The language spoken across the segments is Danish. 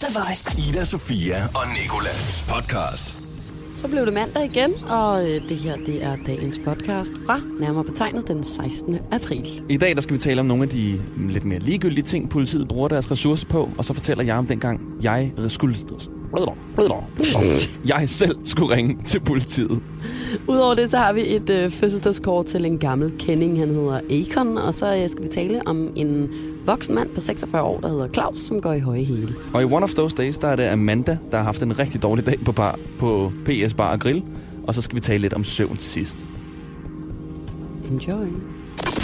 The Voice. Ida, Sofia og Nikolas podcast. Så blev det mandag igen, og øh, det her det er dagens podcast fra nærmere betegnet den 16. april. I dag der skal vi tale om nogle af de lidt mere ligegyldige ting, politiet bruger deres ressourcer på, og så fortæller jeg om dengang, jeg skulle... Jeg selv skulle ringe til politiet. Udover det, så har vi et øh, fødselsdagskort til en gammel kending. Han hedder Akon, og så øh, skal vi tale om en voksen mand på 46 år, der hedder Claus, som går i høje hele. Og i One of Those Days, der er det Amanda, der har haft en rigtig dårlig dag på, bar, på PS Bar og Grill. Og så skal vi tale lidt om søvn til sidst. Enjoy.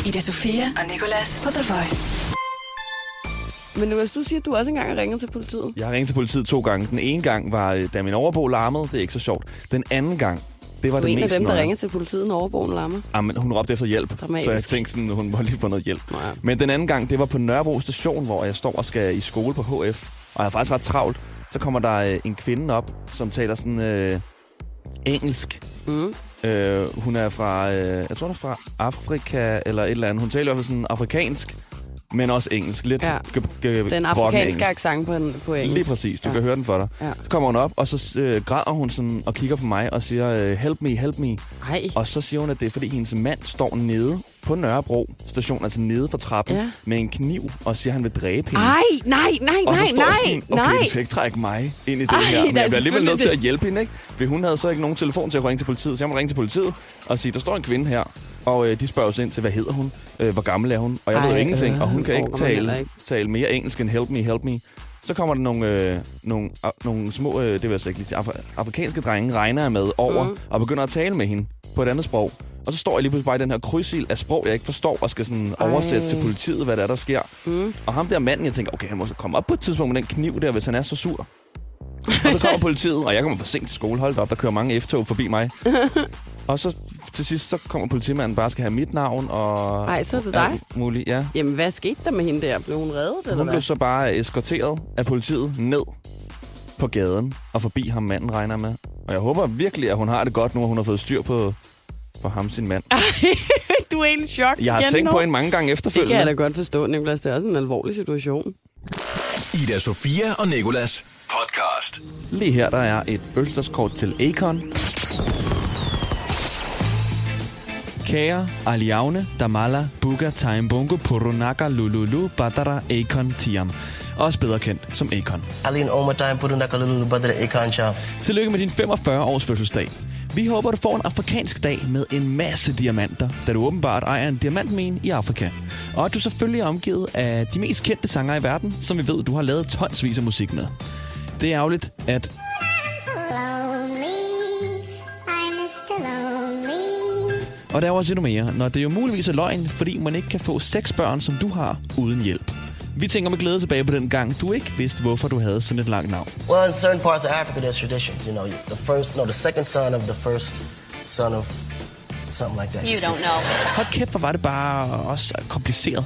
Ida Sofia og Nicolas på The Voice. Men Lukas, du siger, at du også engang har ringet til politiet. Jeg har ringet til politiet to gange. Den ene gang var, øh, da min overbo larmede. Det er ikke så sjovt. Den anden gang, det var Du det en af mest dem, der nøje. til politiet, når overboen larmer. Jamen, hun råbte efter hjælp, Dramatisk. så jeg tænkte sådan, hun må lige få noget hjælp. Nå ja. Men den anden gang, det var på Nørrebro station, hvor jeg står og skal i skole på HF. Og jeg er faktisk ret travlt. Så kommer der øh, en kvinde op, som taler sådan øh, engelsk. Mm. Øh, hun er fra, øh, jeg tror, hun er fra Afrika eller et eller andet. Hun taler i hvert fald sådan afrikansk, men også engelsk. Lidt Ja. Den afrikanske accent på, en, på engelsk. Lige præcis, du Ja. ja. kan høre den for dig. Ja. Så kommer hun op, og så øh, græder hun sådan og kigger på mig og siger, øh, help me, help me. Ej, Og så siger hun, at det er, fordi hendes mand står nede på Nørrebro station, altså nede for trappen, Ja. med en kniv, og siger, at han vil dræbe hende. Ej, nej, nej, og nej, så står nej, sådan, okay, nej. du skal ikke trække mig ind i det Ej, her. Men nej, jeg bliver alligevel nødt til at hjælpe hende, ikke? For hun havde så ikke nogen telefon til at ringe til politiet, så jeg må ringe til politiet og sige, der står en kvinde her, og øh, de spørger os ind til, hvad hedder hun, øh, hvor gammel er hun, og jeg Ej, ved ingenting, øh, og hun kan ikke tale, ikke. tale mere engelsk end help me, help me. Så kommer der nogle, øh, nogle, øh, nogle små, øh, det vil jeg så ikke lige sige, af- afrikanske drenge, regner med over, mm. og begynder at tale med hende på et andet sprog. Og så står jeg lige pludselig bare i den her krydsild af sprog, jeg ikke forstår, og skal sådan Ej. oversætte til politiet, hvad der er, der sker. Mm. Og ham der manden, jeg tænker, okay, han må komme op på et tidspunkt med den kniv der, hvis han er så sur. og så kommer politiet, og jeg kommer for sent til skole. Hold op, der kører mange F-tog forbi mig. og så til sidst, så kommer politimanden bare skal have mit navn og... Ej, så er det dig? Muligt, ja. Jamen, hvad skete der med hende der? Blev hun reddet, eller Hun hvad? blev så bare eskorteret af politiet ned på gaden og forbi ham manden, regner med. Og jeg håber virkelig, at hun har det godt nu, at hun har fået styr på, på ham, sin mand. du er i chok Jeg har igen tænkt nu. på hende mange gange Det efterfølgende. kan jeg da godt forstå, Niklas. Det er også en alvorlig situation. Ida, Sofia og Nikolas podcast. Lige her, der er et fødselsdagskort til Akon. Kære Aliaune, Damala, Buga, Taimbungo, Purunaka, Lululu, Badara, Akon, Tiam. Også bedre kendt som Akon. Alin Omatime Puru Nakalulu Badr Ekan Shah. Tillykke med din 45 års fødselsdag. Vi håber, du får en afrikansk dag med en masse diamanter, da du åbenbart ejer en diamantmine i Afrika. Og at du selvfølgelig er omgivet af de mest kendte sanger i verden, som vi ved, du har lavet tonsvis af musik med. Det er ærgerligt, at Og der er også endnu mere, når det jo muligvis er løgn, fordi man ikke kan få seks børn, som du har, uden hjælp. Vi tænker med glæde tilbage på den gang, du ikke vidste, hvorfor du havde sådan et langt navn. Well, in certain parts of Africa, there's traditions. You know, the first, no, the second son of the first son of something like that. You don't know. Hold kæft, hvor var det bare også kompliceret.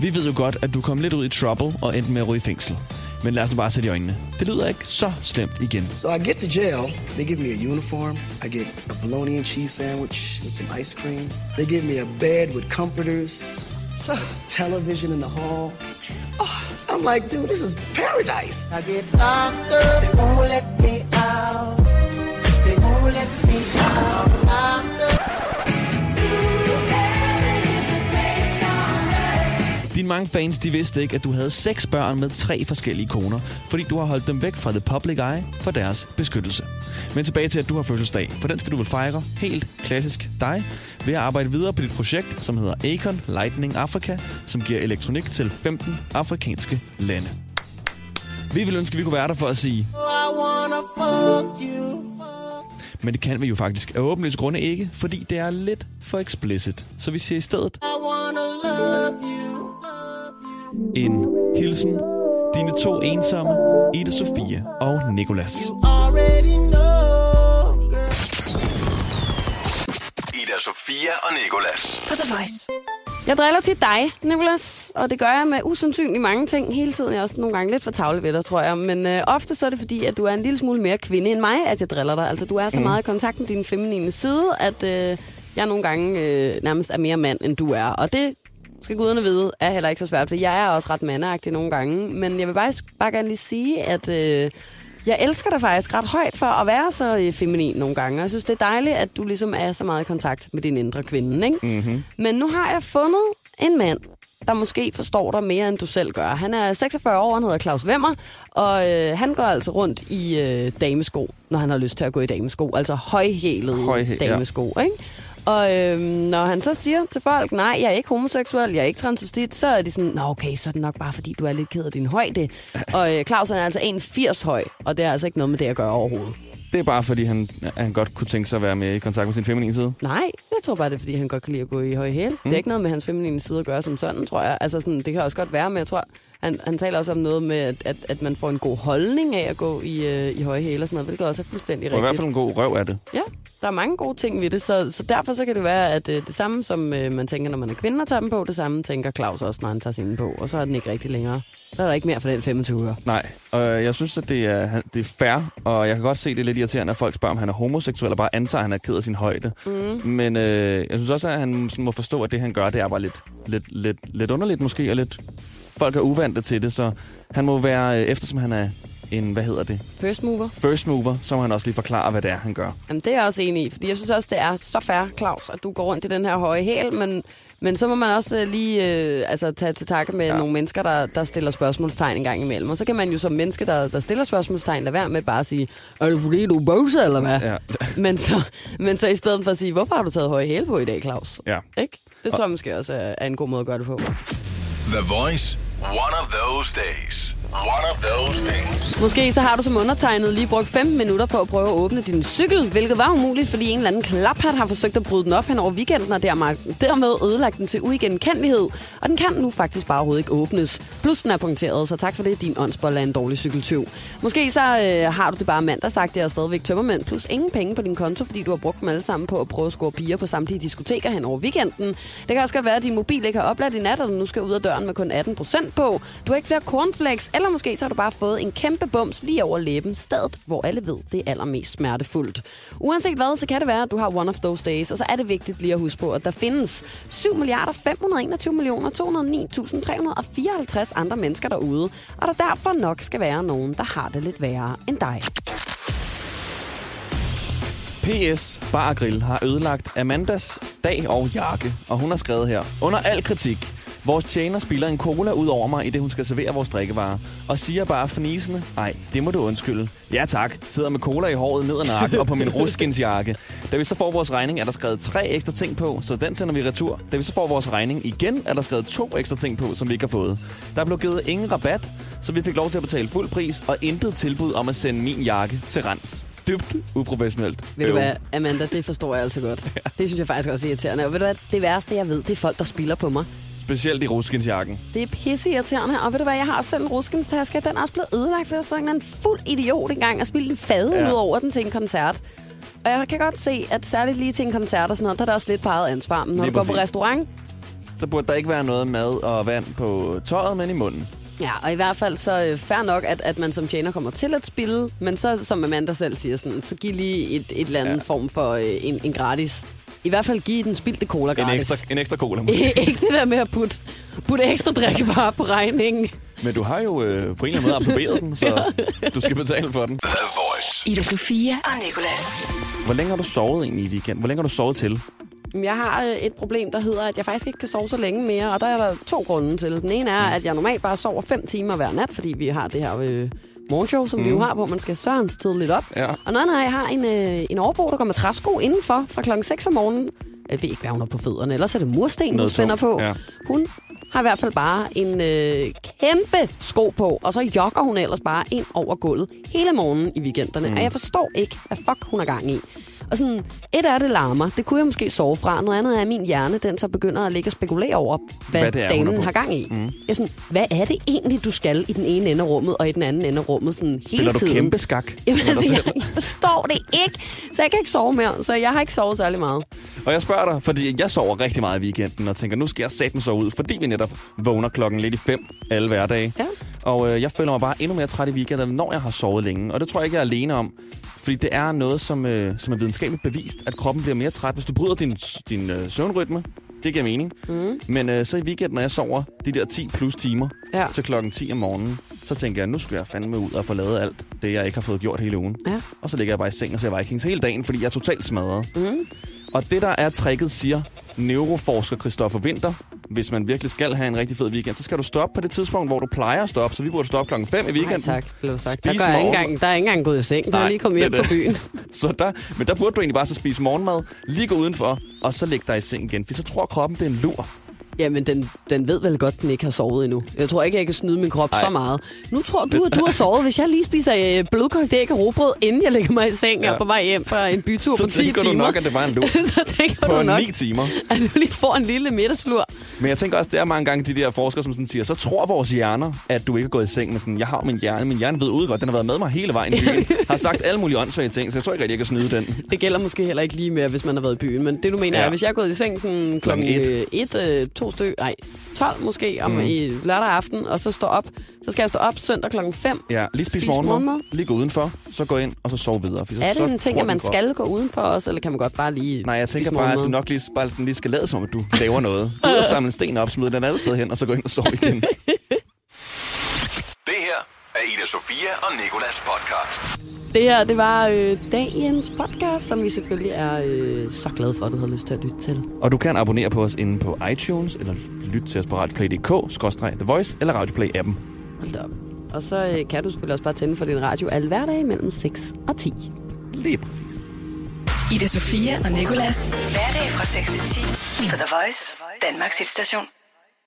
Vi ved jo godt, at du kom lidt ud i trouble og endte med at ryge i fængsel. Men lad os nu bare sætte i øjnene. Det lyder ikke så slemt igen. So I get to jail. They give me a uniform. I get a bologna and cheese sandwich with some ice cream. They give me a bed with comforters. So television in the hall. Oh, I'm like, dude, this is paradise. I get locked up, they won't let me out. Dine mange fans, de vidste ikke, at du havde seks børn med tre forskellige koner, fordi du har holdt dem væk fra the public eye for deres beskyttelse. Men tilbage til, at du har fødselsdag, for den skal du vel fejre helt klassisk dig, ved at arbejde videre på dit projekt, som hedder Acon Lightning Africa, som giver elektronik til 15 afrikanske lande. Vi vil ønske, at vi kunne være der for at sige, men det kan vi jo faktisk af åbenløse grunde ikke, fordi det er lidt for explicit. Så vi siger i stedet I wanna love you en hilsen, dine to ensomme, Ida Sofia og Nikolas. Ida, Sofia og Nikolas. På The Voice. Jeg driller til dig, Nicolas, og det gør jeg med usandsynligt mange ting hele tiden. Jeg er også nogle gange lidt for tavle ved dig, tror jeg. Men øh, ofte så er det fordi, at du er en lille smule mere kvinde end mig, at jeg driller dig. Altså, du er så meget i kontakt med din feminine side, at øh, jeg nogle gange øh, nærmest er mere mand, end du er. Og det skal guderne vide, er heller ikke så svært, for jeg er også ret mandagtig nogle gange. Men jeg vil bare, bare gerne lige sige, at øh, jeg elsker dig faktisk ret højt for at være så øh, feminin nogle gange. Jeg synes, det er dejligt, at du ligesom er så meget i kontakt med din indre kvinde. Ikke? Mm-hmm. Men nu har jeg fundet en mand, der måske forstår dig mere, end du selv gør. Han er 46 år, han hedder Claus Vemmer, og øh, han går altså rundt i øh, damesko, når han har lyst til at gå i damesko. Altså højhælede Højhæ- ja. damesko, ikke? Og øh, når han så siger til folk, nej, jeg er ikke homoseksuel, jeg er ikke transvestit, så er de sådan, nå okay, så er det nok bare, fordi du er lidt ked af din højde. og øh, Claus han er altså 1,80 høj, og det er altså ikke noget med det at gøre overhovedet. Det er bare, fordi han, han godt kunne tænke sig at være mere i kontakt med sin feminine side. Nej, jeg tror bare, det er, fordi han godt kan lide at gå i høje hæl. Mm. Det er ikke noget med hans feminine side at gøre som sådan, tror jeg. Altså, sådan, det kan også godt være, men jeg tror, han, han taler også om noget med, at, at, man får en god holdning af at gå i, øh, i høje hæle og sådan noget, hvilket også er fuldstændig Og i hvert rigtigt. fald en god røv af det. Ja, der er mange gode ting ved det, så, så derfor så kan det være, at øh, det samme, som øh, man tænker, når man er kvinde og tager dem på, det samme tænker Claus også, når han tager sine på, og så er den ikke rigtig længere. Så er der ikke mere for den 25 øre. Nej, og jeg synes, at det er, det er fair, og jeg kan godt se, det er lidt irriterende, at folk spørger, om han er homoseksuel, og bare antager, at han er ked af sin højde. Mm. Men øh, jeg synes også, at han må forstå, at det, han gør, det er bare lidt, lidt, lidt, lidt underligt måske, og lidt... Folk er uvante til det, så han må være, øh, eftersom han er en, hvad hedder det, First mover. first mover, så må han også lige forklare, hvad det er, han gør. Jamen, det er jeg også enig i, fordi jeg synes også, det er så fair, Claus, at du går rundt i den her høje hæl, men, men så må man også øh, lige øh, altså, tage til takke med Ja. nogle mennesker, der, der stiller spørgsmålstegn en gang imellem. Og så kan man jo som menneske, der, der stiller spørgsmålstegn, lade være med bare at sige, er det fordi, du er bøvse, eller hvad? Ja. Men, så, men så i stedet for at sige, hvorfor har du taget høje hæle på i dag, Claus? Ja. Ikke? Det tror jeg måske også er, er en god måde at gøre det på. The Voice. One of those days. One of those things. Måske så har du som undertegnet lige brugt 15 minutter på at prøve at åbne din cykel, hvilket var umuligt, fordi en eller anden klaphat har forsøgt at bryde den op hen over weekenden, og dermed, dermed ødelagt den til uigenkendelighed. Og den kan nu faktisk bare overhovedet ikke åbnes. Plus den er punkteret, så tak for det, din åndsbold er en dårlig cykeltyv. Måske så øh, har du det bare mandagsagtigt og stadigvæk tømmermænd, plus ingen penge på din konto, fordi du har brugt dem alle sammen på at prøve at score piger på samtlige diskoteker hen over weekenden. Det kan også godt være, at din mobil ikke har opladt i nat, og du nu skal ud af døren med kun 18 procent på. Du har ikke flere cornflakes, eller måske så har du bare fået en kæmpe bums lige over læben, stedet hvor alle ved, det er allermest smertefuldt. Uanset hvad, så kan det være, at du har one of those days, og så er det vigtigt lige at huske på, at der findes 7 milliarder 521 millioner 209.354 andre mennesker derude, og der derfor nok skal være nogen, der har det lidt værre end dig. PS Bar Grill har ødelagt Amandas dag og jakke, og hun har skrevet her. Under al kritik. Vores tjener spiller en cola ud over mig, i det hun skal servere vores drikkevarer. Og siger bare fornisende, ej, det må du undskylde. Ja tak, sidder med cola i håret ned ad nakken og på min ruskinsjakke. Da vi så får vores regning, er der skrevet tre ekstra ting på, så den sender vi retur. Da vi så får vores regning igen, er der skrevet to ekstra ting på, som vi ikke har fået. Der blev givet ingen rabat, så vi fik lov til at betale fuld pris, og intet tilbud om at sende min jakke til rens. Dybt uprofessionelt. Ved du hvad, Amanda, det forstår jeg altså godt. Det synes jeg faktisk også er irriterende. Og ved du hvad, det værste jeg ved, det er folk, der spiller på mig. Specielt i ruskinsjakken. Det er pisse irriterende. Og ved du hvad, jeg har også selv en ruskenstaske. Den er også blevet ødelagt, for der stod en anden fuld idiot engang og spildte en fade Ja. ud over den til en koncert. Og jeg kan godt se, at særligt lige til en koncert og sådan noget, der er der også lidt på eget ansvar. Men når Lige du går på restaurant, så burde der ikke være noget mad og vand på tøjet, men i munden. Ja, og i hvert fald så øh, fair nok, at, at man som tjener kommer til at spille, men så, som Amanda selv siger, sådan, så giv lige et, et eller andet ja. form for øh, en, en gratis. I hvert fald give den spildte cola En gratis. ekstra, en ekstra cola måske. ikke det der med at putte, putte ekstra drikkevarer på regningen. Men du har jo øh, på en eller anden måde absorberet den, så du skal betale for den. Ida Sofia og Nicolas. Hvor længe har du sovet egentlig i weekend? Hvor længe har du sovet til? Jeg har øh, et problem, der hedder, at jeg faktisk ikke kan sove så længe mere, og der er der to grunde til. Den ene er, at jeg normalt bare sover 5 timer hver nat, fordi vi har det her øh, morgenshow, som mm. vi jo har, hvor man skal sørens tidligt op. Ja. Og noget er, at jeg har en, øh, en overbo, der med træsko indenfor fra klokken 6 om morgenen. Jeg ved ikke, hvad hun har på fødderne, ellers er det mursten, hun Noget spænder tungt, på. ja. Hun har i hvert fald bare en øh, kæmpe sko på, og så jogger hun ellers bare ind over gulvet hele morgenen i weekenderne. Mm. Og jeg forstår ikke, hvad fuck hun har gang i. Og sådan, et er det larmer, det kunne jeg måske sove fra. Noget andet er, min hjerne, den så begynder at ligge og spekulere over, hvad, Hvad det er, damen har gang i. Mm. Jeg er sådan, hvad er det egentlig, du skal i den ene ende af rummet, og i den anden ende af rummet sådan hele Spiller du tiden? kæmpe skak? Jamen, altså, jeg, jeg forstår det ikke, så jeg kan ikke sove mere. Så jeg har ikke sovet særlig meget. Og jeg spørger dig, fordi jeg sover rigtig meget i weekenden, og tænker, nu skal jeg sætte sove ud, fordi vi netop vågner klokken lidt i fem alle hverdage. Ja. Og øh, jeg føler mig bare endnu mere træt i weekenden, når jeg har sovet længe. Og det tror jeg ikke, jeg er alene om. Fordi det er noget, som, øh, som er videnskabeligt bevist, at kroppen bliver mere træt. Hvis du bryder din, din øh, søvnrytme, Det giver mening. Mm. Men øh, så i weekenden, når jeg sover de der 10 plus timer Ja. til klokken 10 om morgenen, så tænker jeg, nu skal jeg fandme ud og få lavet alt det, jeg ikke har fået gjort hele ugen. Ja. Og så ligger jeg bare i seng og ser Vikings hele dagen, fordi jeg er totalt smadret. Mm. Og det, der er tricket, siger neuroforsker Christoffer Winter, hvis man virkelig skal have en rigtig fed weekend, så skal du stoppe på det tidspunkt, hvor du plejer at stoppe. Så vi burde stoppe klokken 5 i Nej, weekenden. tak, blev der sagt. Der, Spis går ikke morgen. engang, der er ikke engang gået i seng. Der er Nej, lige kommet hjem fra byen. Så der, men der burde du egentlig bare så spise morgenmad, lige gå udenfor, og så lægge dig i seng igen. For så tror kroppen, det er en lur. Jamen, den, den ved vel godt, den ikke har sovet endnu. Jeg tror ikke, jeg kan snyde min krop Ej. så meget. Nu tror du, at du har sovet. Hvis jeg lige spiser øh, blødkogt æg og robrød, inden jeg lægger mig i seng ja. Og på vej hjem fra en bytur Så på 10 tænker timer. du nok, at det var en lur. så tænker På du nok, 9 timer. at du lige får en lille middagslur. Men jeg tænker også, det er mange gange de der forskere, som sådan siger, så tror vores hjerner, at du ikke er gået i seng med sådan, jeg har min hjerne, min hjerne ved ud godt, den har været med mig hele vejen har sagt alle mulige åndssvage ting, så jeg tror ikke rigtig, jeg kan snyde den. Det gælder måske heller ikke lige mere, hvis man har været i byen. Men det, du mener, ja. Er, hvis jeg er gået i seng sådan klokken Klokken 1, øh, to stykker, nej, 12 måske, om mm. i lørdag aften, og så står op. Så skal jeg stå op søndag klokken 5. Ja, lige spise Spise morgenmad, morgenmad. lige gå udenfor, så gå ind, og så sove videre. For så, Er det så en ting, at man skal gå udenfor også, eller kan man godt bare lige Nej, jeg tænker bare, at du nok lige, bare lige skal lade som, at du laver noget. Du ud og samle en sten op, smide den andet sted hen, og så gå ind og sove igen. Det her er Ida Sofia og Nikolas podcast. Det her, det var øh, dagens podcast, som vi selvfølgelig er øh, så glade for, at du har lyst til at lytte til. Og du kan abonnere på os inde på iTunes, eller lytte til os på radioplay.dk, The Voice, eller Radioplay-appen. Hold op. Og så øh, kan du selvfølgelig også bare tænde for din radio alle hverdage mellem 6 og 10. Lige præcis. Ida Sofia og Nikolas. Hverdag fra 6 til 10 på The Voice, Danmarks hitstation.